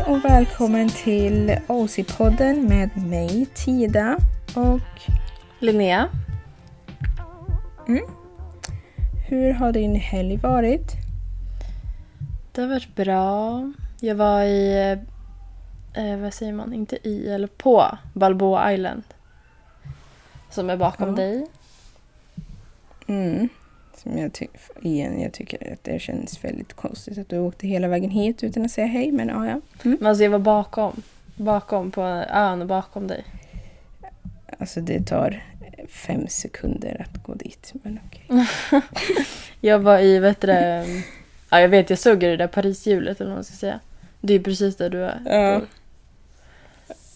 Hej och välkommen till OC-podden med mig Tida och Linnea. mm, hur har din helg varit? Det har varit bra. Jag var i, eh, vad säger man, inte i eller på Balboa Island. Som är bakom Ja. dig. Mm, som jag, igen, jag tycker att det känns väldigt konstigt att du åkte hela vägen hit utan att säga hej, men ja, ja. Men alltså jag var bakom. Bakom på ön bakom dig. Alltså det tar fem sekunder att gå dit, men okej. Jag var i, vet du det, ja jag vet jag såg det där Parishjulet eller vad man ska säga. Det är precis där du är. Ja.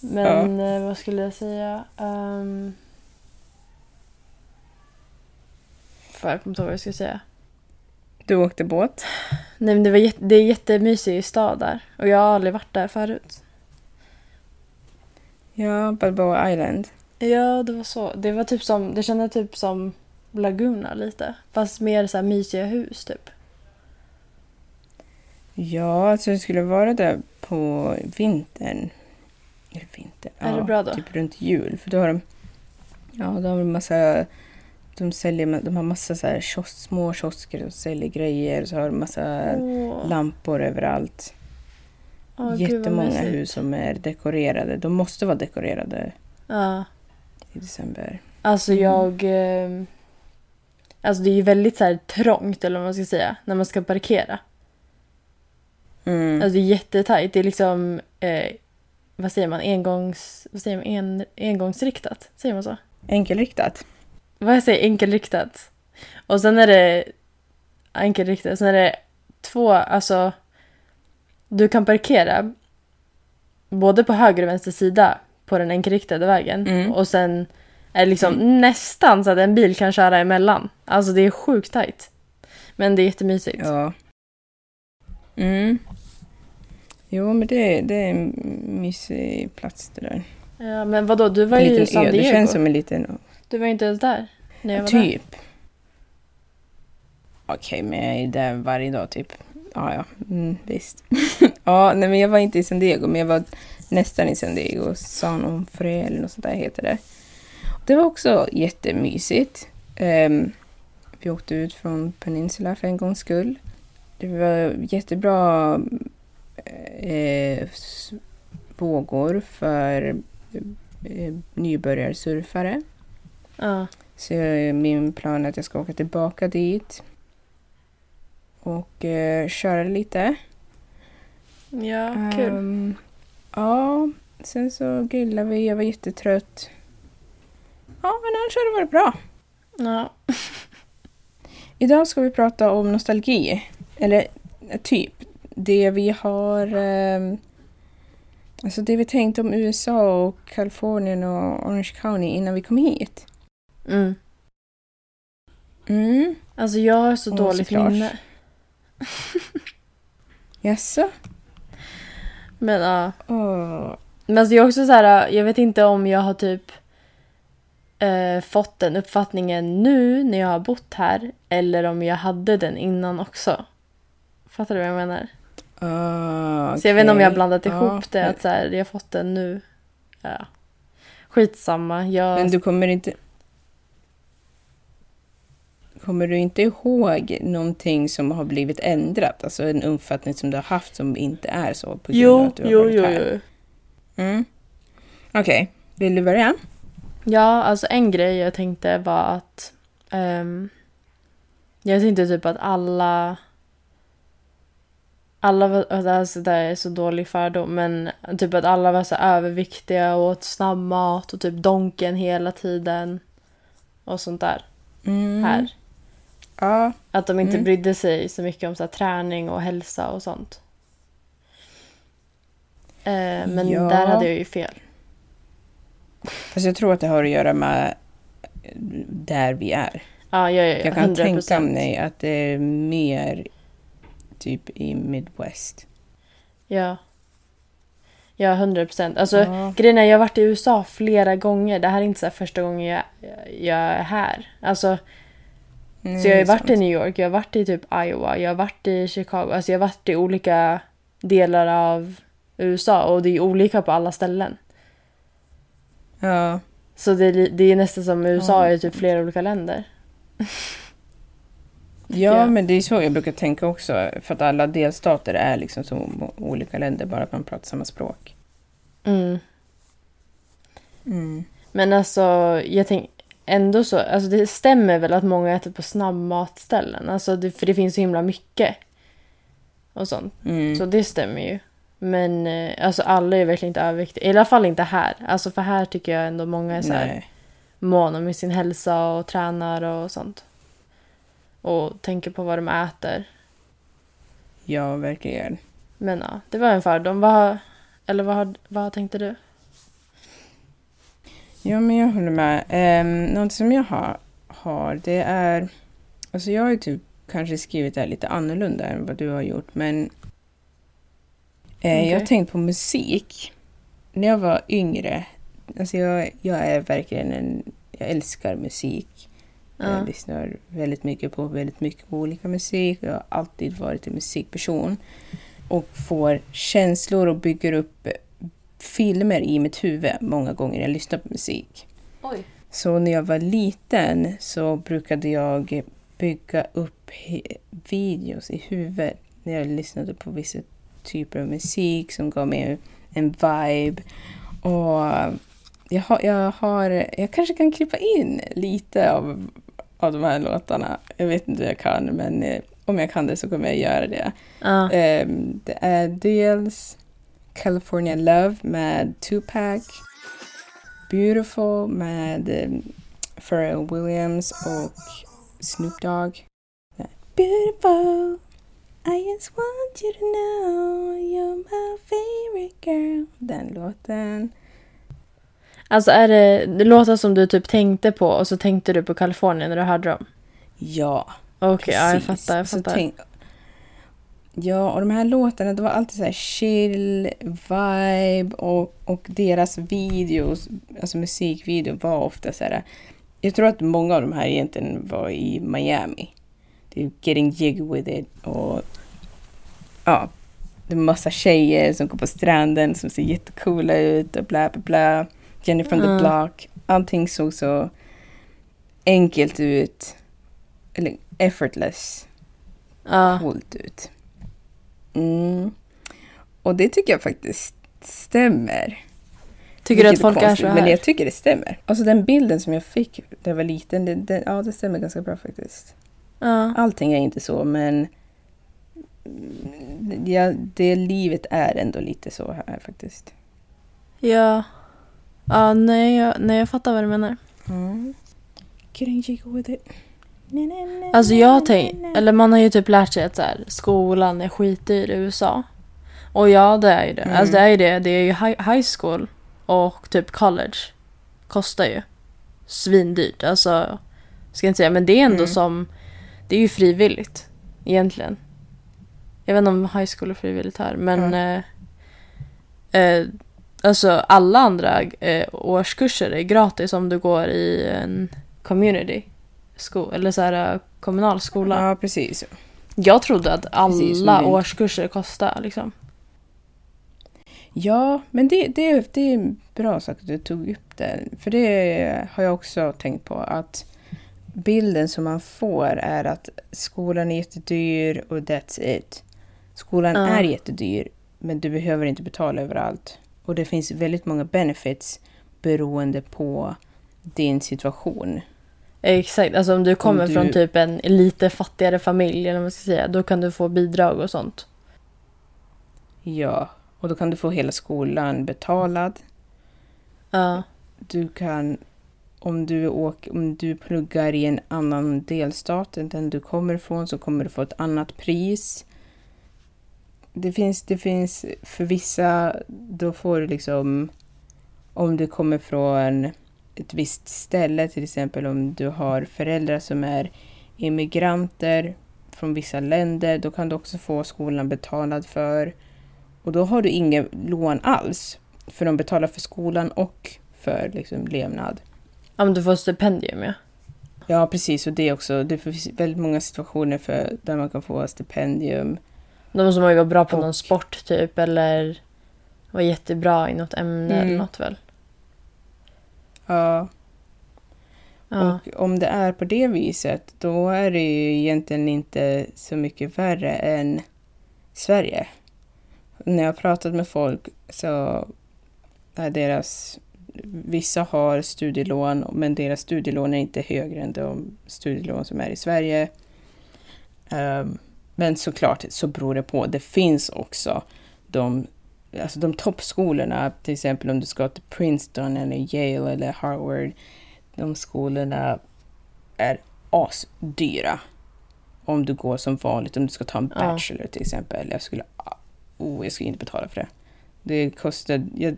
Men eh, vad skulle jag säga? Um, fan, jag kommer inte ihåg vad jag skulle säga. Du åkte båt? Nej men det, var jätte, det är jättemysig stad där. Och jag har aldrig varit där förut. Ja, Balboa Island. Ja, det var så. Det var typ som, det kändes typ som Laguna lite. Fast mer så här mysiga hus typ. Ja, alltså det skulle vara där på vintern. Eller vintern? Är det ja, bra då? Typ runt jul. För då har de... Ja, då har de massa... De säljer, de har massa så här kios, små kiosker och säljer grejer. Och så har de massa Åh. lampor överallt. Gud, vad Jättemånga mysigt. hus som är dekorerade. De måste vara dekorerade Ja. i december. Alltså Mm. jag... Eh, alltså det är ju väldigt så här trångt eller vad man ska säga. När man ska parkera. Mm. Alltså det är jättetajt. Det är liksom... Eh, vad säger man? Engångs... Vad säger man? En, engångsriktat? Säger man så? Enkelriktat. Vad jag säger enkelriktat. Och sen är det enkelriktat. Sen är det två, alltså. Du kan parkera både på höger och vänster sida på den enkelriktade vägen. Mm. Och sen är det liksom nästan så att en bil kan köra emellan. Alltså det är sjukt tajt. Men det är jättemysigt. Ja. Mm. Jo, men det, det är en mysig plats det där. Ja, men vadå, du var ju i San ö. Det Diego. känns som en liten... Du var inte ens där när jag var där. Typ. Okej, men jag är där varje dag typ. Ja, ja, mm, visst. ja, nej, men jag var inte i San Diego, men jag var nästan i San Diego. San Onofre eller något sånt där heter det. Det var också jättemysigt. Um, vi åkte ut från Peninsula för en gångs skull. Det var jättebra eh, vågor för eh, nybörjarsurfare. Ja. Så min plan är att jag ska åka tillbaka dit och eh, köra lite. Ja, kul. Ehm, ja, sen så grillade vi. Jag var jättetrött. Ja, men annars har det varit bra. Ja. Idag ska vi prata om nostalgi. Eller eh, typ det vi har... ehm, alltså det vi tänkte om USA och Kalifornien och Orange County innan vi kom hit. Mm. Mm. Alltså jag har så Åh, dåligt såklart. minne. Jaså? Men ja. Åh. Men alltså jag är också så här, jag vet inte om jag har typ eh, fått den uppfattningen nu när jag har bott här eller om jag hade den innan också. Fattar du vad jag menar? Ah, Så jag vet inte om jag har blandat Ja, ihop det, att så här, jag har fått den nu. Ja. Skitsamma. Jag... Men du kommer inte... Kommer du inte ihåg någonting som har blivit ändrat? Alltså en uppfattning som du har haft som inte är så på grund av jo, att du har jo, varit jo, här? jo. Mm. Okej, vill du börja? Ja, alltså en grej jag tänkte var att ehm, jag tänkte typ att alla alla var, alltså det är så dålig fördom, men typ att alla var så överviktiga och åt snabbmat och typ donken hela tiden och sånt där Mm. här. Ja, Att de inte Mm. brydde sig så mycket om så här, träning och hälsa och sånt. Eh, men Ja. där hade jag ju fel. fast jag tror att det har att göra med där vi är. Ja, ja, ja, Jag kan 100%. tänka mig att det är mer typ i Midwest. Ja. Ja, 100 procent. Alltså, Ja. grejen är, jag har varit i USA flera gånger. Det här är inte så första gången jag, jag är här. Alltså, Mm, så jag har varit i. New York, jag har varit i typ Iowa, jag har varit i Chicago. Alltså jag har varit i olika delar av USA och det är olika på alla ställen. Ja. Så det är, det är nästan som USA Ja. är typ flera olika länder. Ja, jag. men det är så jag brukar tänka också. För att alla delstater är liksom som olika länder, bara att man pratar samma språk. Mm. Mm. Men alltså, jag tänker ändå så, alltså det stämmer väl att många äter på snabbmatställen. Alltså det, för det finns så himla mycket. Och sånt. Mm. Så det stämmer ju. Men eh, alltså alla är verkligen inte överviktiga. I alla fall inte här. Alltså för här tycker jag ändå många är så här Nej. måna om sin hälsa och tränar och sånt. Och tänker på vad de äter. Ja, verkligen. Men ja, det var en fördom. Vad, eller vad, vad tänkte du? Ja, men jag håller med. Um, något som jag har, har, det är... Alltså jag har ju typ kanske skrivit det här lite annorlunda än vad du har gjort, men... Eh, Jag har tänkt på musik. När jag var yngre, alltså jag, jag är verkligen en... Jag älskar musik. Ja. Jag lyssnar väldigt mycket på väldigt mycket olika musik. Jag har alltid varit en musikperson. Och får känslor och bygger upp filmer i mitt huvud många gånger jag lyssnar på musik. Oj. Så när jag var liten så brukade jag bygga upp videos i huvudet när jag lyssnade på vissa typer av musik som gav mig en vibe. Och jag har, jag har, jag kanske kan klippa in lite av, av de här låtarna. Jag vet inte hur jag kan, men eh, om jag kan det så kommer jag göra det. Ehm, det är dels California Love med Tupac. Beautiful med um, Pharrell Williams och Snoop Dogg. Beautiful, I just want you to know you're my favorite girl. Den låten. Alltså är det, det låtar som du typ tänkte på och så tänkte du på Kalifornien när du hörde dem? Ja, Okej, ja, jag fattar. Jag fattar. Ja, och de här låtarna, det var alltid så här chill vibe och, och deras videos, alltså musikvideo var ofta så här. Jag tror att många av de här egentligen var i Miami. Det är Getting Jig With It och ja, det är massa tjejer som går på stranden som ser jättecoola ut och bla bla bla. Jenny from Mm. the Block. Allting såg så enkelt ut. Eller effortless Ja. coolt ut. Mm. Och det tycker jag faktiskt stämmer. Tycker du att folk är konstigt, så här? Men jag tycker det stämmer. Alltså den bilden som jag fick när jag var liten, det, det, ja det stämmer ganska bra faktiskt. Ja. Allting är inte så, men ja, det livet är ändå lite så här faktiskt. Ja. Ja, nej jag, nej, jag fattar vad du menar. Mm. Getting jiggy with it. Alltså jag tänk, eller man har ju typ lärt sig att så här, skolan är skitdyr i USA. Och ja, det är ju det. Mm. Alltså det är ju det. Det är ju high, school och typ college. Kostar ju svindyrt. Alltså, ska jag inte säga, men det är ändå Mm. som, det är ju frivilligt egentligen. Jag vet inte om high school är frivilligt här, men eh, eh, alltså alla andra eh, årskurser är gratis om du går i en community school, eller så här eh, kommunal skola. Ja, precis. Jag trodde att Precis, alla men det- årskurser kostar liksom. Ja, men det, det, det är en bra sak att du tog upp det. För det har jag också tänkt på. Att bilden som man får är att skolan är jättedyr och that's it. Skolan Ja. är jättedyr, men du behöver inte betala överallt. Och det finns väldigt många benefits beroende på din situation. Exakt, alltså om du kommer du- från typ en lite fattigare familj eller vad man ska säga, då kan du få bidrag och sånt. Ja, och då kan du få hela skolan betalad. Ja. Du kan, om du, åker, om du pluggar i en annan delstat än den du kommer ifrån så kommer du få ett annat pris. Det finns, det finns för vissa, då får du liksom, om du kommer från ett visst ställe, till exempel om du har föräldrar som är immigranter från vissa länder, då kan du också få skolan betalad för. Och då har du inga lån alls, för de betalar för skolan och för liksom, levnad. ja, men du får stipendium ja. Ja, precis. Och det är också, det finns väldigt många situationer för, där man kan få stipendium. Man ju vara bra på Och- någon sport typ eller var jättebra i något ämne Mm. eller något väl. Ja. Ja. Och om det är på det viset, då är det ju egentligen inte så mycket värre än Sverige. När jag pratat med folk så är deras... Vissa har studielån, men deras studielån är inte högre än de studielån som är i Sverige. Ehm, men såklart så beror det på. Det finns också de, alltså de toppskolorna, till exempel om du ska till Princeton eller Yale eller Harvard. De skolorna är asdyra. Om du går som vanligt, om du ska ta en Ja. bachelor till exempel. Jag skulle, oh, jag skulle inte betala för det. Det kostar, jag,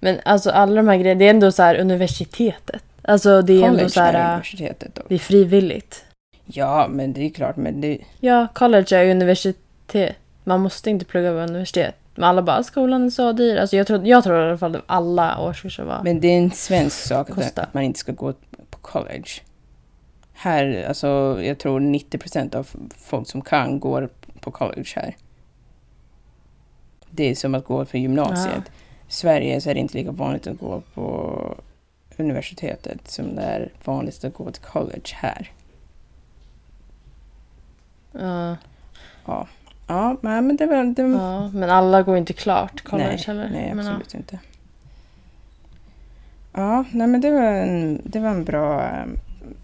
Men alltså alla de här grejerna, det är ändå så här universitetet. Alltså det är ändå college så är här, äh, universitetet då. det är frivilligt. Ja, men det är klart, men det, Ja, college är universitet. Man måste inte plugga på universitet. Men alla bara, skolan är så dyr. Alltså jag tror, jag tror i alla fall att alla årskurser var... men det är en svensk sak att, Kostar. att man inte ska gå på college. Här, alltså jag tror 90 procent av folk som kan går på college här. Det är som att gå på gymnasiet. Ja. I Sverige så är det inte lika vanligt att gå på universitetet som det är vanligt att gå till college här. Ja, Ja, men det var... Det ja, men alla går inte klart college nej, heller. nej, Men, absolut inte. Ja, nej, men det var en, det var en bra eh,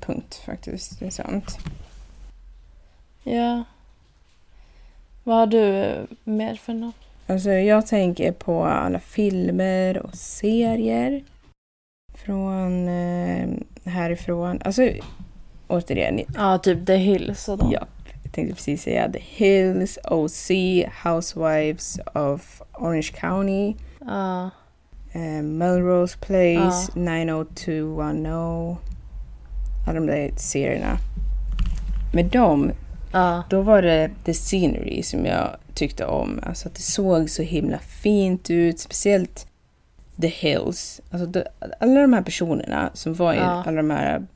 punkt faktiskt. Det är sant. Ja. Vad har du eh, mer för något? Alltså, jag tänker på alla filmer och serier från eh, härifrån. Alltså, återigen, Ja, typ The Hills och de. Ja, tänkte precis säga The Hills, OC, Housewives of Orange County, Ja. eh, Melrose Place, 90210. Alla de där serierna. Med dem, Ja. då var det the scenery som jag tyckte om. Alltså att det såg så himla fint ut, speciellt The Hills. Alltså alla de här personerna som var i alla de här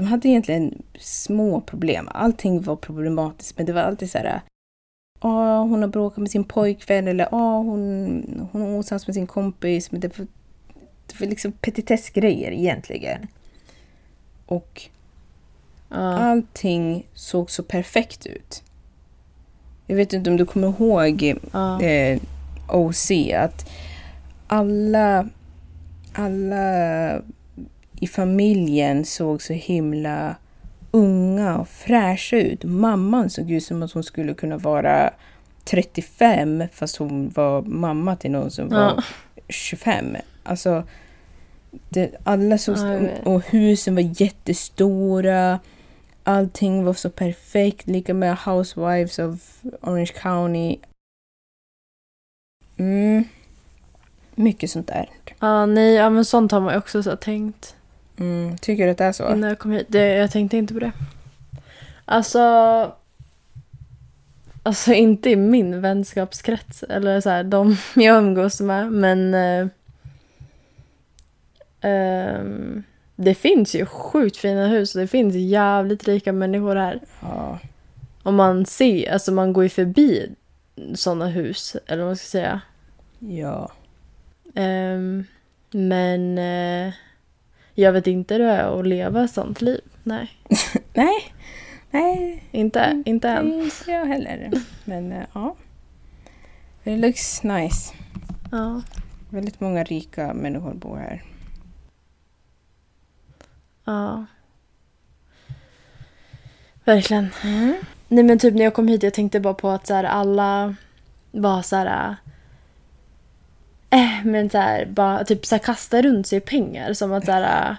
de hade egentligen små problem. Allting var problematiskt, men det var alltid så här... Ja, hon har bråkat med sin pojkvän eller ja, hon, hon är osams med sin kompis. Men det var, det var liksom petitessgrejer egentligen. Och Ja. allting såg så perfekt ut. Jag vet inte om du kommer ihåg Ja. eh, OC att alla, alla i familjen såg så himla unga och fräscha ut. Mamman såg ut som att hon skulle kunna vara 35 fast hon var mamma till någon som var Ja. 25. Alltså, det, alla såg... Och husen var jättestora. Allting var så perfekt. Lika med Housewives of Orange County. Mm. Mycket sånt där. Ja, nej, ja, men sånt har man ju också så tänkt. Mm. Tycker du att det är så? Innan jag kom hit. Det, jag tänkte inte på det. Alltså... Alltså inte i min vänskapskrets. Eller så här, de jag umgås med. Men... eh, ehm, det finns ju sjukt fina hus och det finns jävligt rika människor här. Ja. Om man ser, alltså man går ju förbi sådana hus. Eller vad man ska säga. Ja. Ehm, men... jag vet inte hur det är att leva ett sånt liv. Nej, Nej. Nej. inte, Mm, inte än. Inte jag heller. Men eh, ja. Det looks nice. Ja. Väldigt många rika människor bor här. Ja. Verkligen. Nej men typ när jag kom hit jag tänkte bara på att så här, alla var så här... Eh, men så här, bara typ så här, kasta runt sig pengar som att så här...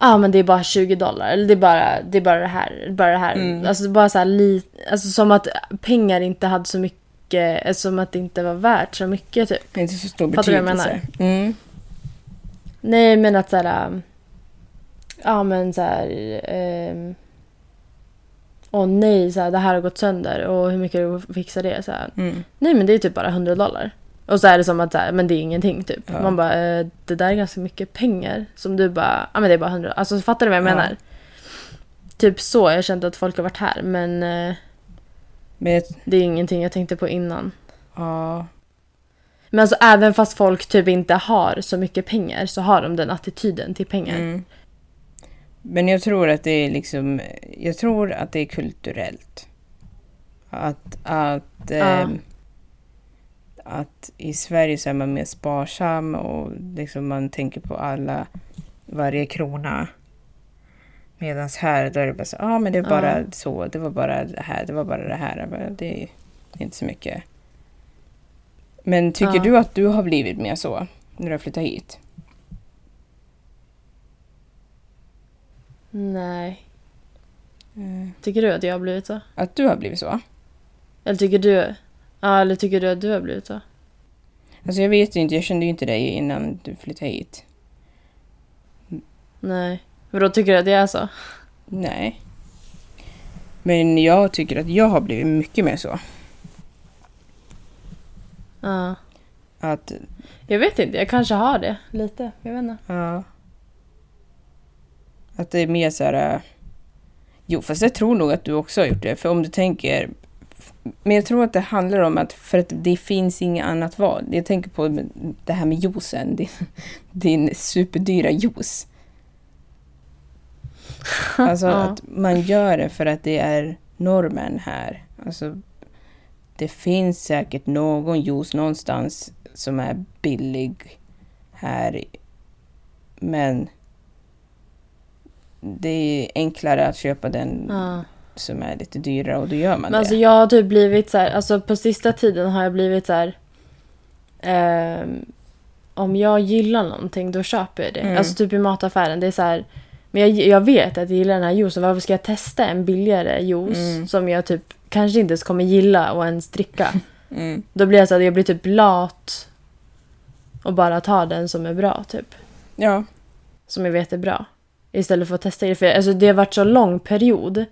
Ja ah, men det är bara 20 dollar eller det är bara det, är bara det här. Bara det här. Mm. Alltså bara så här li, Alltså som att pengar inte hade så mycket, eh, som att det inte var värt så mycket typ. Det är inte så stor Fattar du vad jag betydelse. Mm. Nej men att såhär... ähm, Ja men såhär... ehm, Åh nej, så här, det här har gått sönder och hur mycket du fixar det? Så här, Mm. nej men det är typ bara 100 dollar. Och så är det som att så här, men det är ingenting typ. Ja. Man bara, eh, det där är ganska mycket pengar. Som du bara, ja men det är bara 100. Alltså fattar du vad jag Ja. menar? Typ så, jag kände att folk har varit här men eh, Men det är ingenting jag tänkte på innan. ja, Men alltså även fast folk typ inte har så mycket pengar så har de den attityden till pengar. Mm. Men jag tror att det är liksom, jag tror att det är kulturellt. Att, att, Ja. ehm, att i Sverige så är man mer sparsam och liksom man tänker på alla, varje krona. Medan här då är det bara så, ja ah, men det är bara Ja. så, det var bara det här, det var bara det här. Bara, Det är inte så mycket. Men tycker Ja. du att du har blivit mer så när du har flyttat hit? Nej. Tycker du att jag har blivit så? Att du har blivit så? Eller tycker du... Ja, eller tycker du att du har blivit så? Alltså jag vet ju inte, jag kände ju inte dig innan du flyttade hit. Nej. Men då tycker du att det är så? Nej. Men jag tycker att jag har blivit mycket mer så. Ja. Att, Jag vet inte, jag kanske har det lite. Jag vet inte. ja. Att det är mer så här... äh, Jo, fast jag tror nog att du också har gjort det. För om du tänker... Men jag tror att det handlar om att för att det finns inget annat val. Jag tänker på det här med juicen. Din, din superdyra juice. Alltså Ja. att man gör det för att det är normen här. Alltså, det finns säkert någon juice någonstans som är billig här. Men det är enklare att köpa den Ja. Som är lite dyrare och då gör man Men det. alltså jag har typ blivit så här, alltså på sista tiden har jag blivit så här. ehm, om jag gillar någonting då köper jag det. Mm. Alltså typ i mataffären. Det är så här. Men jag, jag vet att jag gillar den här juicen. Varför ska jag testa en billigare juice Mm. som jag typ kanske inte ens kommer gilla och ens dricka? Mm. Då blir jag så här, jag blir typ lat och bara tar den som är bra typ. Ja. Som jag vet är bra. Istället för att testa det. För alltså, det har varit så lång period.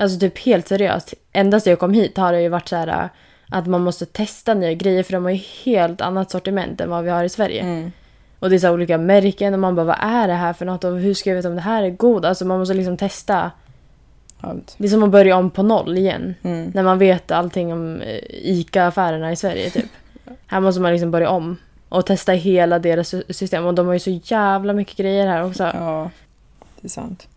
Alltså typ helt seriöst. Ända sedan jag kom hit har det ju varit så här äh, att man måste testa nya grejer för de har ju helt annat sortiment än vad vi har i Sverige. Mm. Och det är så olika märken och man bara vad är det här för något och hur ska jag veta om det här är god? Alltså man måste liksom testa. Allt. Det är som att börja om på noll igen. Mm. När man vet allting om eh, ICA-affärerna i Sverige typ. Här måste man liksom börja om. Och testa hela deras sy- system. Och de har ju så jävla mycket grejer här också. Ja, det är sant.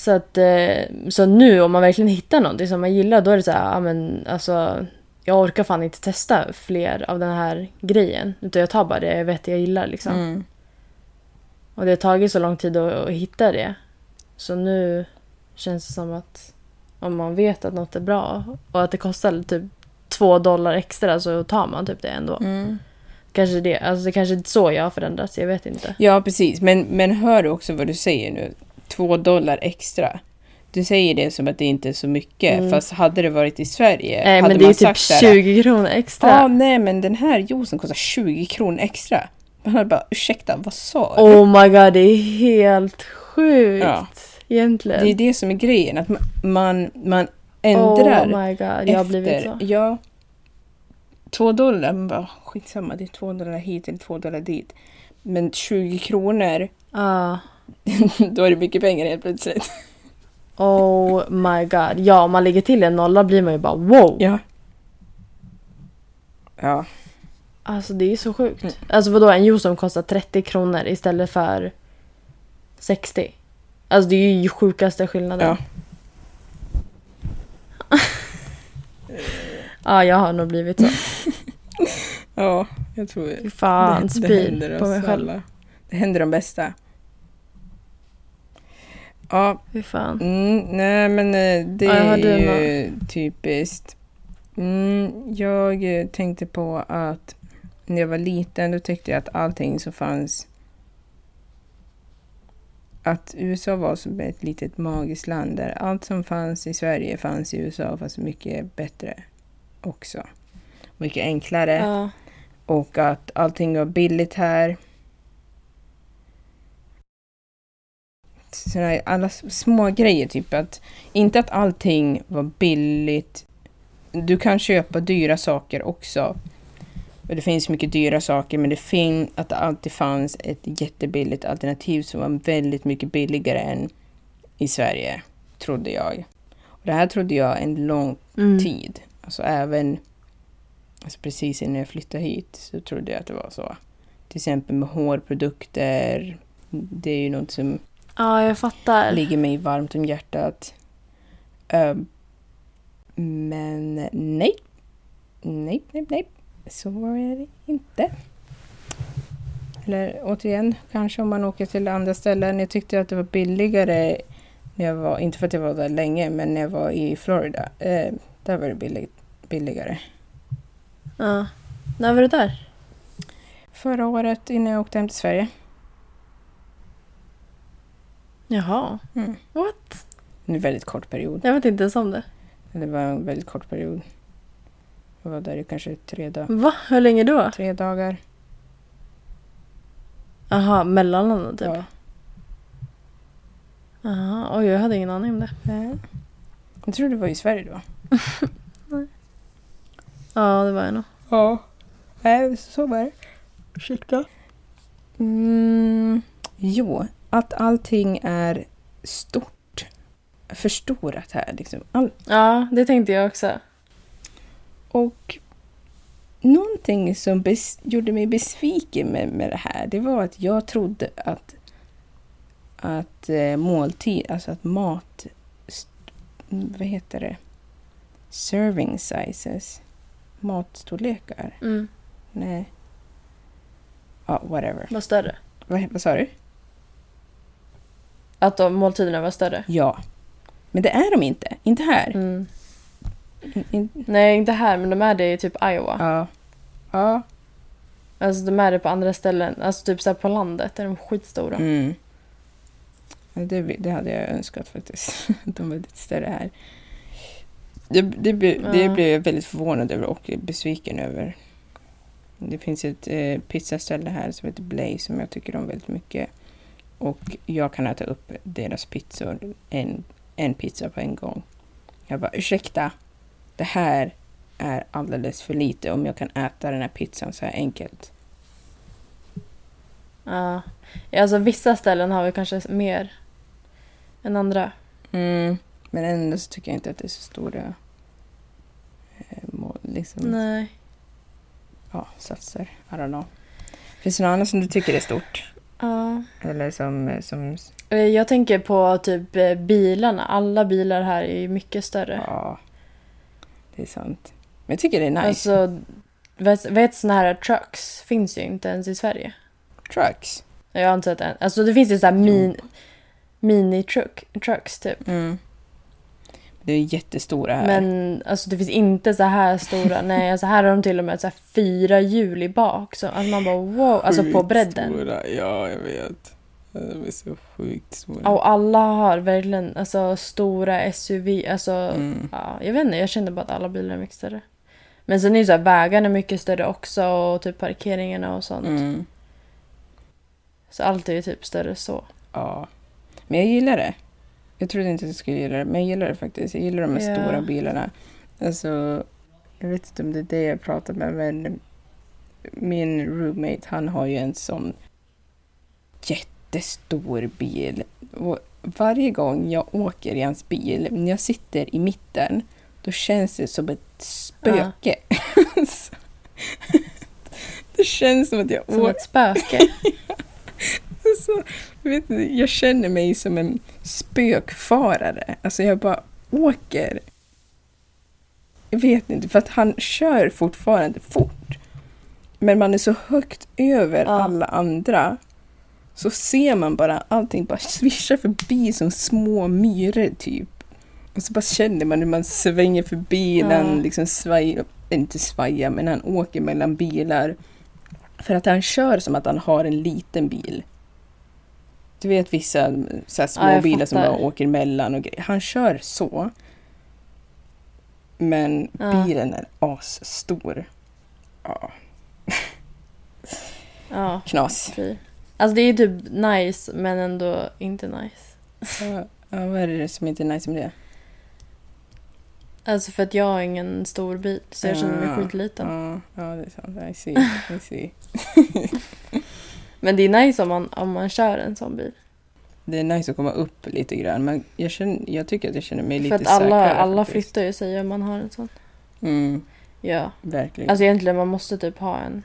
Så att eh, så nu om man verkligen hittar någonting som man gillar då är det så här, ja men alltså jag orkar fan inte testa fler av den här grejen. Utan jag tar bara det jag vet jag gillar liksom. Mm. Och det har tagit så lång tid att, att hitta det. Så nu känns det som att om man vet att något är bra och att det kostar typ två dollar extra så tar man typ det ändå. Mm. Kanske det, alltså det kanske är så jag har förändrats, jag vet inte. Ja, precis. Men, men hör du också vad du säger nu? Två dollar extra. Du säger det som att det inte är så mycket. Mm. Fast hade det varit i Sverige Nej hade men det är man typ sagt så här, 20 kronor extra. Ja, nej, men den här juicen kostar 20 kronor extra. Man hade bara, ursäkta, vad sa du? Oh my god, det är helt sjukt. Ja. Egentligen. Det är det som är grejen, att man, man, man ändrar Oh my god, jag har blivit så. Ja. Två dollar, man bara skitsamma, det är två dollar hit eller två dollar dit. Men 20 kronor, Ja. då är det mycket pengar helt plötsligt. Oh my god. Ja, om man lägger till en nolla blir man ju bara wow. Ja. Ja. Alltså det är så sjukt. Mm. Alltså vadå, en juice som kostar 30 kronor istället för 60. Alltså det är ju sjukaste skillnaden. Ja. Ja, jag har nog blivit så. Ja, jag tror fan, spyr på mig oss själv. alla. Det händer de bästa. Ja, Fy fan. mm, nej men eh, det Ja, är ju typiskt. Mm, jag eh, tänkte på att när jag var liten då tyckte jag att allting som fanns att USA var som ett litet magiskt land där allt som fanns i Sverige fanns i USA fast mycket bättre också. Mycket enklare. Ja. Och att allting var billigt här. Såna här, alla små grejer, typ att inte att allting var billigt. Du kan köpa dyra saker också. Och det finns mycket dyra saker, men det finns att det alltid fanns ett jättebilligt alternativ som var väldigt mycket billigare än i Sverige, trodde jag. Och det här trodde jag en lång Mm. tid. Alltså även alltså precis innan jag flyttade hit så trodde jag att det var så. Till exempel med hårprodukter. Det är ju något som Ja, jag fattar. ligger mig varmt om hjärtat. Ehm, men nej. Nej, nej, nej. Så var det inte. Eller återigen, kanske om man åker till andra ställen. Jag tyckte att det var billigare när jag var, inte för att jag var där länge, men när jag var i Florida. Eh, där var det billig, billigare. Ja. När var du där? Förra året innan jag åkte hem till Sverige. Jaha. Mm. What? En väldigt kort period. Jag vet inte ens om det. Det var en väldigt kort period. Jag var där i kanske tre, dag- Va? Hur länge då? tre dagar. Jaha, mellanlandet typ? Ja. Jaha, oj jag hade ingen aning om det. Nej. Jag tror du var i Sverige då. Ja, det var jag nog. Ja. Nej, så var det. Ursäkta? Mm, jo, att allting är stort. Förstorat här liksom. All, Ja, det tänkte jag också. och någonting som gjorde mig besviken med, med det här, det var att jag trodde att, att eh, måltid, alltså att mat, vad heter det? Serving sizes, matstorlekar. Mm. Nej. Ja, whatever. Var större. Vad, vad sa du? Att de måltiderna var större. Ja. Men det är de inte. Inte här. Mm. In, in, Nej, inte här, men de är det i typ Iowa. ja. Ja. Alltså de är det på andra ställen. Alltså typ så på landet är de skitstora. Mm. Det, det hade jag önskat faktiskt. De var lite större här. Det, det, det Ja. blev jag väldigt förvånad över och besviken över. Det finns ett eh, pizzaställe här som heter Blaze som jag tycker om väldigt mycket. Och jag kan äta upp deras pizzor, en, en pizza på en gång. Jag bara, ursäkta, det här är alldeles för lite om jag kan äta den här pizzan så här enkelt. Ja. Alltså vissa ställen har vi kanske mer än andra. Mm, men ändå så tycker jag inte att det är så stora eh, mål, liksom, Nej. ja, satser. I don't know. Finns det något annat som du tycker är stort? Ja. Eller som... som Eh, Jag tänker på typ eh, bilarna. Alla bilar här är ju mycket större. ja, det är sant. Men jag tycker det är nice. Alltså, vet, såna här trucks finns ju inte ens i Sverige. Trucks. Jag har inte sett en. Alltså det finns ju så här min, mini-truck, trucks typ. Mm. Det är jättestora här. Men alltså det finns inte så här stora. Nej, alltså här har de till och med så här fyra hjul i bak. Så, alltså man bara wow, alltså på bredden. Stora. Ja, jag vet. De är så sjukt stora. Och alla har verkligen alltså, stora SUV. Alltså, Mm. ja, jag vet inte, jag kände bara att alla bilar är mycket större. Men sen är ju så här, vägarna mycket större också och typ parkeringarna och sånt. Mm. Så allt är ju typ större så. Ja. Men jag gillar det. Jag trodde inte att jag skulle gilla det, men jag gillar det faktiskt. Jag gillar de här Ja. stora bilarna. Alltså, jag vet inte om det är det jag pratar med, men min roommate, han har ju en sån jättestor bil. Och varje gång jag åker i hans bil, när jag sitter i mitten, då känns det som ett spöke. Så- det känns som att jag Som åker ett spöke. så, vet du, jag känner mig som en spökfarare. Alltså jag bara åker. Jag vet inte, för att han kör fortfarande fort. Men man är så högt över Ja. alla andra. Så ser man bara allting bara svischar förbi som små myror typ. Och så bara känner man hur man svänger förbi när han Ja. liksom svajar, inte svajar, men han åker mellan bilar. För att han kör som att han har en liten bil. Du vet vissa så små Ja, bilar som bara åker emellan och grejer. Han kör så. Men Ja. bilen är asstor. Ja, Ja, knas. fy. Alltså det är typ nice men ändå inte nice. Ja, ja, vad är det som inte är nice med det? Alltså för att jag har ingen stor bil så jag känner mig skitliten. Ja, ja, det är sant. I see. I see. Men det är nice om man, om man kör en sån bil. Det är nice att komma upp lite grann, men jag, känner, jag tycker att jag känner mig För lite att alla, säkrare. alla faktiskt. flyttar ju sig om man har en sån. Mm. Ja. Verkligen. Alltså egentligen man måste typ ha en,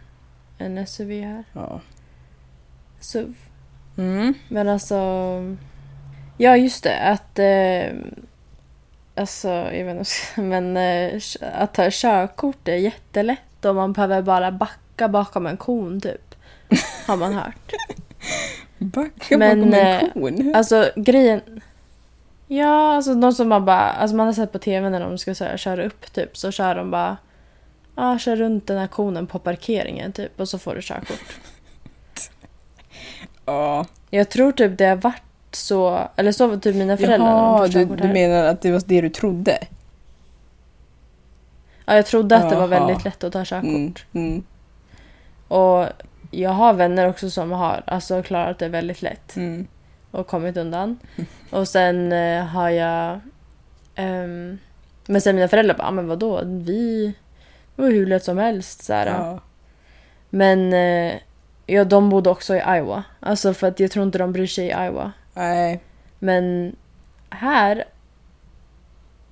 en SUV här. ja. SUV. Mm. Men alltså... Ja, just det. Att... Eh, alltså, jag vet inte. Men eh, att ta körkort är jättelätt och man behöver bara backa bakom en kon typ. Har man hört. Backa Men, bakom en eh, kon. Alltså grejen... Ja, alltså de som man bara... Alltså man har sett på tv när de ska så här, köra upp typ så kör de bara... Ja, kör runt den här konen på parkeringen typ och så får du körkort. ja. Jag tror typ det har varit så... Eller så var typ mina föräldrar när de Jaha, tog du, du menar att det var det du trodde? Ja, jag trodde att det var Jaha. väldigt lätt att ta körkort. Mm. Mm. Och jag har vänner också som har alltså, klarat det väldigt lätt Mm. och kommit undan. Och sen eh, har jag... ehm, men sen mina föräldrar bara, ah, men vadå? Vi det var hur lätt som helst. Så. Ja. Men eh, ja, de bodde också i Iowa. Alltså för att jag tror inte de bryr sig i Iowa. Nej. Men här...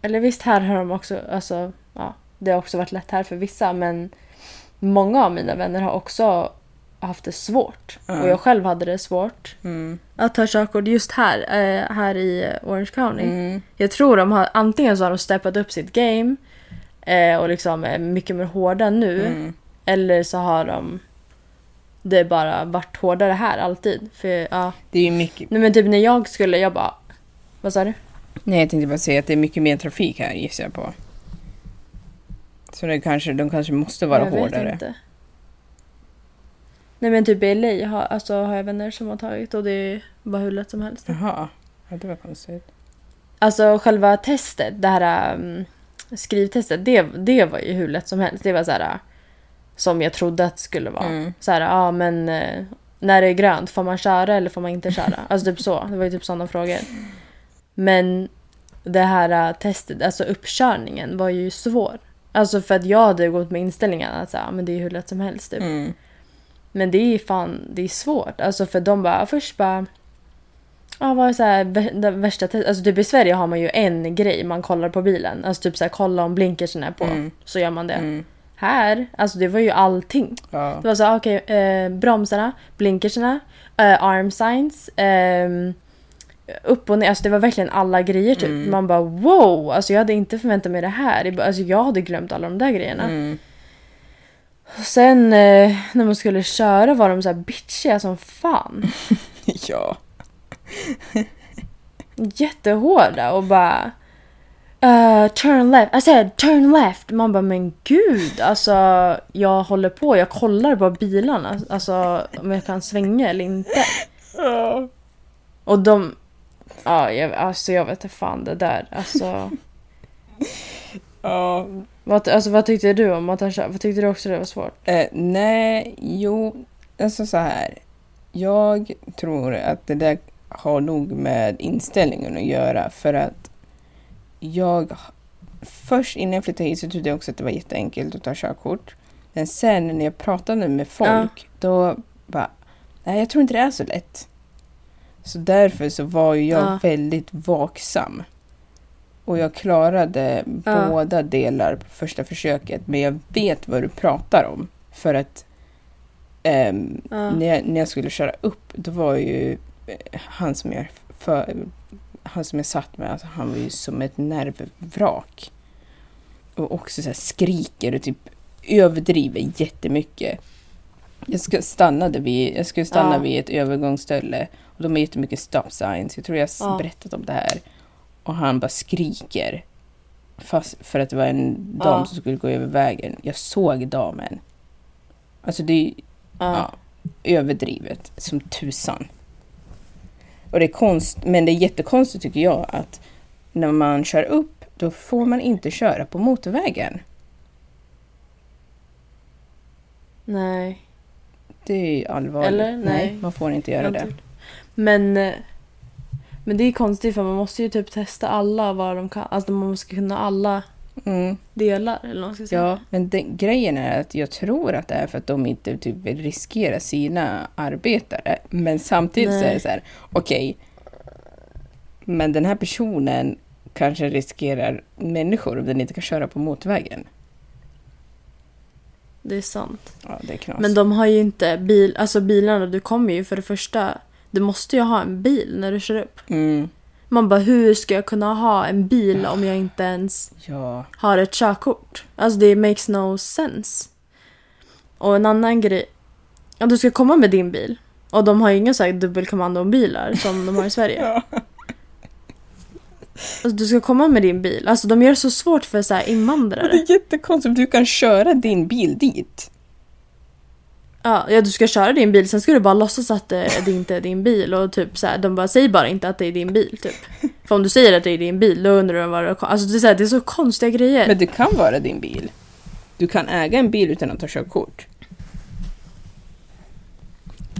Eller visst, här har de också... Alltså, ja, det har också varit lätt här för vissa, men många av mina vänner har också haft det svårt. Ja. Och jag själv hade det svårt Mm. att ta körkort just här, eh, här i Orange County. Mm. Jag tror de har, antingen så har de steppat upp sitt game eh, och liksom är mycket mer hårda nu. Mm. Eller så har de det bara varit hårdare här alltid. För ja, Det är ju mycket... nej men typ när jag skulle, jag bara... Vad sa du? Nej, jag tänkte bara säga att det är mycket mer trafik här gissar jag på. Så det kanske, de kanske måste vara jag vet hårdare. inte. Nej men typ i LA har, alltså, har jag vänner som har tagit och det bara hur lätt som helst. Jaha, ja, det var konstigt. Alltså själva testet, det här um, skrivtestet, det, det var ju hur lätt som helst. Det var så här som jag trodde att det skulle vara. Mm. Så här, ja men eh, när det är grönt, får man köra eller får man inte köra? Alltså typ så, det var ju typ sådana frågor. Men det här eh, testet, alltså uppkörningen var ju svår. Alltså för att jag hade gått med inställningen att så här, men det är hur lätt som helst typ. Mm. Men det är fan, det är svårt. Alltså för de bara, först bara... Ja, vad är så här, värsta testet? Alltså typ i Sverige har man ju en grej man kollar på bilen. Alltså typ så här, kolla om blinkersen är på. Mm. Så gör man det. Mm. Här, alltså det var ju allting. Ja. Det var så här, okej, eh, bromsarna, blinkerserna, eh, arm signs, ehm, upp och ner. Alltså det var verkligen alla grejer typ. Mm. Man bara wow! Alltså jag hade inte förväntat mig det här. Alltså jag hade glömt alla de där grejerna. Sen eh, när man skulle köra var de så här bitchiga som fan. ja. Jättehårda och bara... Uh, turn left. I said turn left. Man bara men gud. Alltså jag håller på. Jag kollar på bilarna. Alltså om jag kan svänga eller inte. Ja. Och de... Ja, jag, alltså jag vet inte fan det där. Alltså Ja. Vad, alltså vad tyckte du om kör? Vad tyckte du också det var svårt? Eh, nej, jo, alltså så här. Jag tror att det där har nog med inställningen att göra för att jag först innan jag flyttade hit så trodde jag också att det var jätteenkelt att ta körkort. Men sen när jag pratade med folk då bara, nej jag tror inte det är så lätt. Så därför så var ju jag Ja. väldigt vaksam. Och jag klarade Ja. båda delar på första försöket men jag vet vad du pratar om. För att ehm, Ja. när, jag, när jag skulle köra upp då var ju eh, han som jag, för, han som jag satt med, alltså, han var ju som ett nervvrak. Och också så skriker och typ överdriver jättemycket. Jag stannade vid, jag skulle stanna Ja. vid ett övergångsställe och de har jättemycket stop signs. Jag tror jag har Ja. berättat om det här. Och han bara skriker. Fast för att det var en dam Ja. som skulle gå över vägen. Jag såg damen. Alltså det är Ja. överdrivet som tusan. Och det är konst, men det är jättekonstigt tycker jag att när man kör upp då får man inte köra på motorvägen. Nej. Det är allvarligt. Eller? Nej. man får inte göra det. Men, eh, men det är konstigt för man måste ju typ testa alla vad de kan. Alltså man måste kunna alla Mm, delar eller vad man ska säga. ja, men den, grejen är att jag tror att det är för att de inte typ vill riskera sina arbetare. Men samtidigt så är Nej. det så här, okej. men den här personen kanske riskerar människor om den inte kan köra på motorvägen. Det är sant. Ja, det är knas. Men de har ju inte bil, alltså bilarna, du kommer ju för det första, du måste ju ha en bil när du kör upp. Mm, Man bara, hur ska jag kunna ha en bil om jag inte ens ja. har ett körkort? Alltså det makes no sense. Och en annan grej, ja, du ska komma med din bil. Och de har ju inga så här som de har i Sverige. ja. Alltså, du ska komma med din bil. Alltså de gör det så svårt för så här Det invandrare. är jättekonstigt. Du kan köra din bil dit. Ja, ja, du ska köra din bil, sen ska du bara låtsas att det, det inte är din bil och typ så här, de bara säger bara inte att det är din bil typ. För om du säger att det är din bil, då undrar de vad det är. Alltså det är så, här, det är så konstiga grejer. Men det kan vara din bil. Du kan äga en bil utan att ta körkort.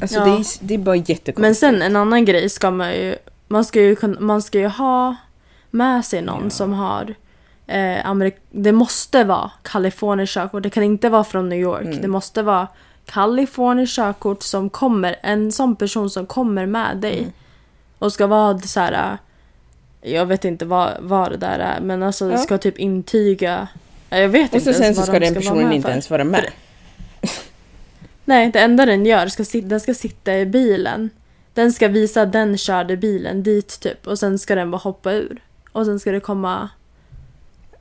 Alltså Ja. det, är, det är bara jättekonstigt. Men sen en annan grej ska man ju, man ska ju, man ska ju ha med sig någon Ja. som har eh, Amerik- det måste vara Kalifornien körkort, det kan inte vara från New York. Mm. Det måste vara Kalifornien körkort som kommer, en sån person som kommer med dig. Mm. Och ska vara så här. Jag vet inte vad, vad det där är men alltså Ja. ska typ intyga. ja, Jag vet Och inte så sen så ska de den vara personen inte ens vara med. Nej, det enda den gör, ska den ska sitta i bilen. Den ska visa att den körde bilen dit typ och sen ska den bara hoppa ur. Och sen ska det komma...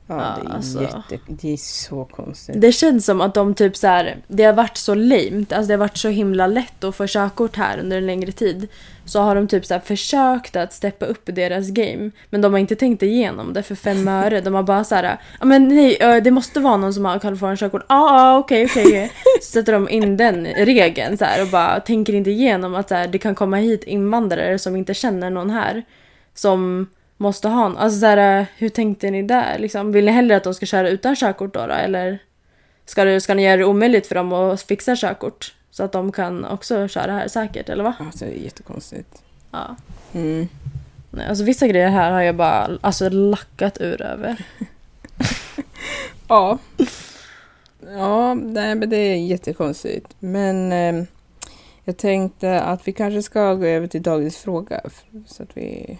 Ja, det är alltså. jätte... Det är så konstigt. Det känns som att de typ så här, det har varit så lame, alltså det har varit så himla lätt att få körkort här under en längre tid. Så har de typ så försökt att steppa upp deras game, men de har inte tänkt igenom det för fem öre. De har bara så här, ja men nej, det måste vara någon som har Kalifornien körkort. Ja, ah, okej, okej. okej. Så sätter de in den regeln så här och bara tänker inte igenom att så här, det kan komma hit invandrare som inte känner någon här. Som måste ha en, alltså så här, hur tänkte ni där liksom? Vill ni hellre att de ska köra utan körkort då, då eller? Ska, du, ska ni göra det omöjligt för dem att fixa körkort? Så att de kan också köra här säkert, eller va? Alltså det är jättekonstigt. Ja. Mm. Nej, alltså vissa grejer här har jag bara alltså, lackat ur över. Ja. Ja, nej, men det är jättekonstigt. Men eh, jag tänkte att vi kanske ska gå över till dagens fråga. Så att vi...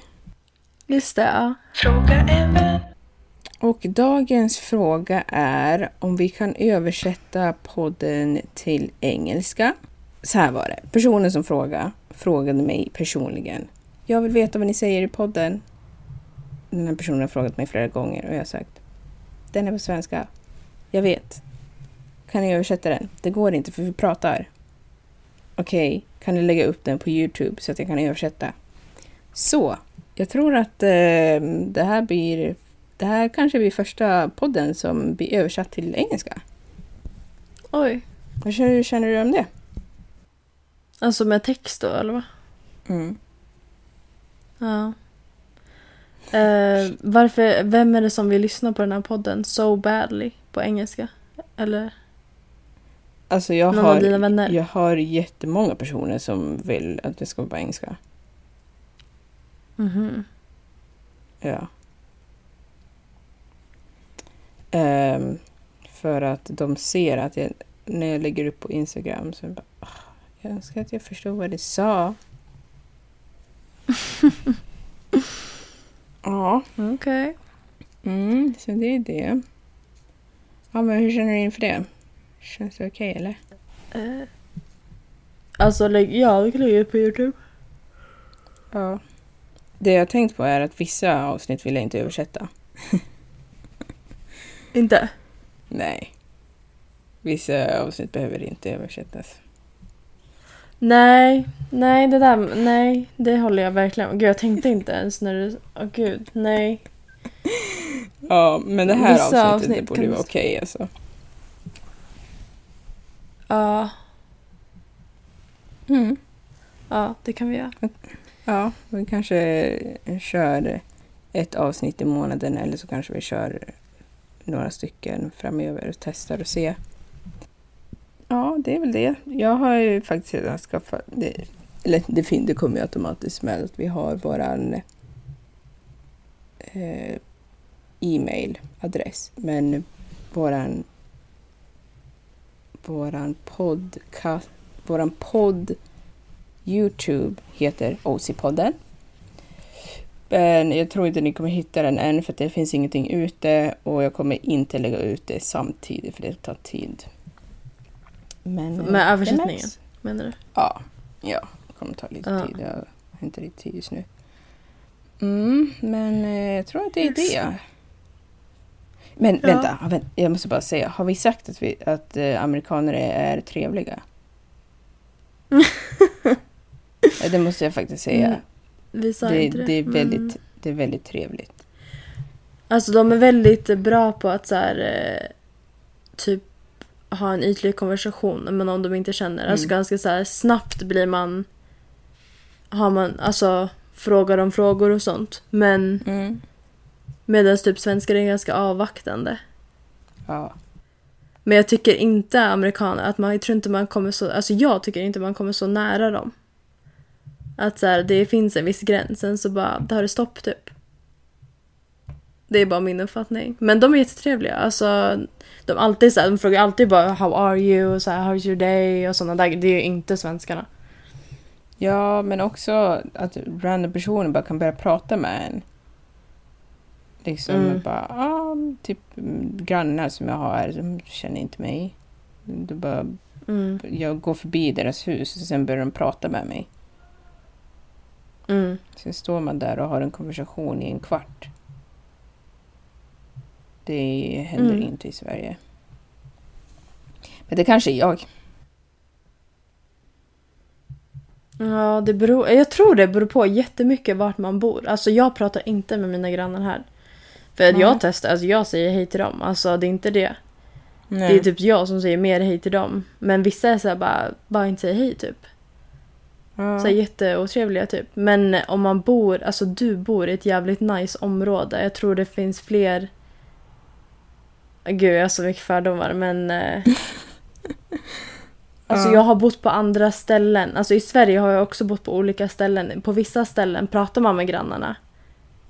Just det, ja. Och dagens fråga är om vi kan översätta podden till engelska. Så här var det. Personen som frågade frågade mig personligen. Jag vill veta vad ni säger i podden. Den här personen har frågat mig flera gånger och jag har sagt. Den är på svenska. Jag vet. Kan ni översätta den? Det går inte för vi pratar. Okej, kan ni lägga upp den på Youtube så att jag kan översätta? Så, jag tror att eh, det här blir det här kanske blir första podden som blir översatt till engelska. Oj. Känner, känner du om det? Alltså med text då, eller vad? Mm. Ja. Eh, varför, vem är det som vill lyssna på den här podden so badly på engelska? Eller Alltså jag någon har, av dina vänner? jag har jättemånga personer som vill att det ska vara på engelska. Mhm. Ja. Ehm, för att de ser att jag, när jag lägger upp på Instagram så jag bara, "Ah, jag önskar att jag förstod vad det sa. ja. Okej. Mm, så det är det. Ja, men hur känner du inför det? Känns det okej eller? Eh, Alltså, lägg, ja, vi kan lägga ut på Youtube. Ja. Det jag har tänkt på är att vissa avsnitt vill jag inte översätta. Inte? Nej. Vissa avsnitt behöver inte översättas. Nej, nej det där, nej det håller jag verkligen Gud jag tänkte inte ens när du, åh gud, nej. Ja, men det här Vissa avsnittet det avsnitt borde kan- vara okej alltså. Ja, Mm. ja det kan vi göra. Ja, vi kanske kör ett avsnitt i månaden eller så kanske vi kör några stycken framöver och testar och ser. Ja, det är väl det. Jag har ju faktiskt redan skaffat... Det, eller det, fin- det kommer ju automatiskt med att vi har våran eh, e-mailadress. Men våran våran podcast våran podd Youtube heter OC-podden. Men jag tror inte ni kommer hitta den än för att det finns ingenting ute och jag kommer inte lägga ut det samtidigt för det tar tid. Men, eh, Med det översättningen? Menar du? Ja, ja. Det kommer ta lite Ja. tid. Jag har inte riktigt tid just nu. Mm, men eh, jag tror att det är det. Men Ja. vänta, ja, vänt- jag måste bara säga. Har vi sagt att, vi, att eh, amerikaner är trevliga? Ja, det måste jag faktiskt säga. Mm, Vi sa det, inte det. det, är men- väldigt, det är väldigt trevligt. Alltså de är väldigt bra på att så här, eh, typ ha en ytlig konversation med någon de inte känner. Alltså Mm. ganska så här snabbt blir man, har man, alltså frågar om frågor och sånt. Men Mm. medan typ svenskar är ganska avvaktande. Ja. Men jag tycker inte amerikaner, att man, jag tror inte man kommer så, alltså jag tycker inte man kommer så nära dem. Att så här, det finns en viss gräns, sen så bara, där har det stopp typ. Det är bara min uppfattning. Men de är jättetrevliga, alltså. De, alltid så här, de frågar alltid bara “How are you?” och så här, “How's your day?” och sådana där Det är ju inte svenskarna. ja, men också att random personer bara kan börja prata med en. Liksom Mm. bara, ah, typ grannar som jag har, de känner inte mig. Det bara, Mm. jag går förbi deras hus och sen börjar de prata med mig. Mm. Sen står man där och har en konversation i en kvart. Det händer Mm. inte i Sverige. Men det kanske är jag. Ja, det beror, jag tror det beror på jättemycket vart man bor. Alltså jag pratar inte med mina grannar här. För att Nej. jag testar, alltså jag säger hej till dem. Alltså det är inte det. Nej. Det är typ jag som säger mer hej till dem. Men vissa är såhär bara, bara inte säger hej typ. Ja. Så här jätteotrevliga typ. Men om man bor, alltså du bor i ett jävligt nice område. Jag tror det finns fler... Gud jag har så mycket fördomar men... eh, Alltså Ja. jag har bott på andra ställen. Alltså i Sverige har jag också bott på olika ställen. På vissa ställen pratar man med grannarna.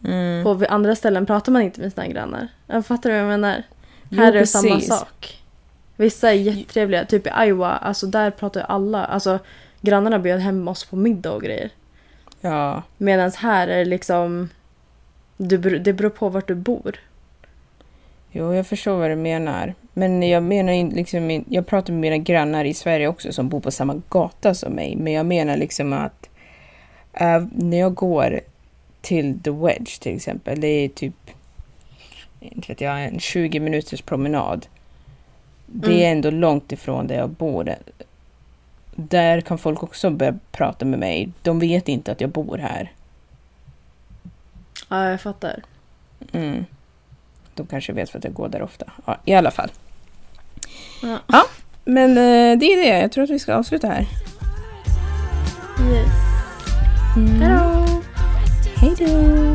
Mm. På andra ställen pratar man inte med sina grannar. Jag fattar du vad jag menar? Jo, Här är det samma sak. Vissa är jättetrevliga. Typ i Iowa, alltså där pratar ju alla. Alltså grannarna bjöd hem oss på middag och grejer. Ja, Medan här är det liksom... Du, det beror på vart du bor. jo, jag förstår vad du menar. Men jag menar inte liksom, jag pratar med mina grannar i Sverige också som bor på samma gata som mig. Men jag menar liksom att eh, när jag går till The Wedge till exempel, det är typ inte vet jag, en 20 minuters promenad. Det är ändå långt ifrån där jag bor. Där kan folk också börja prata med mig. De vet inte att jag bor här. Ja, jag fattar. Mm. De kanske vet för att jag går där ofta. Ja, I alla fall. Ja. Men eh, det är det. Jag tror att vi ska avsluta här. Yes. Mm. Hej då!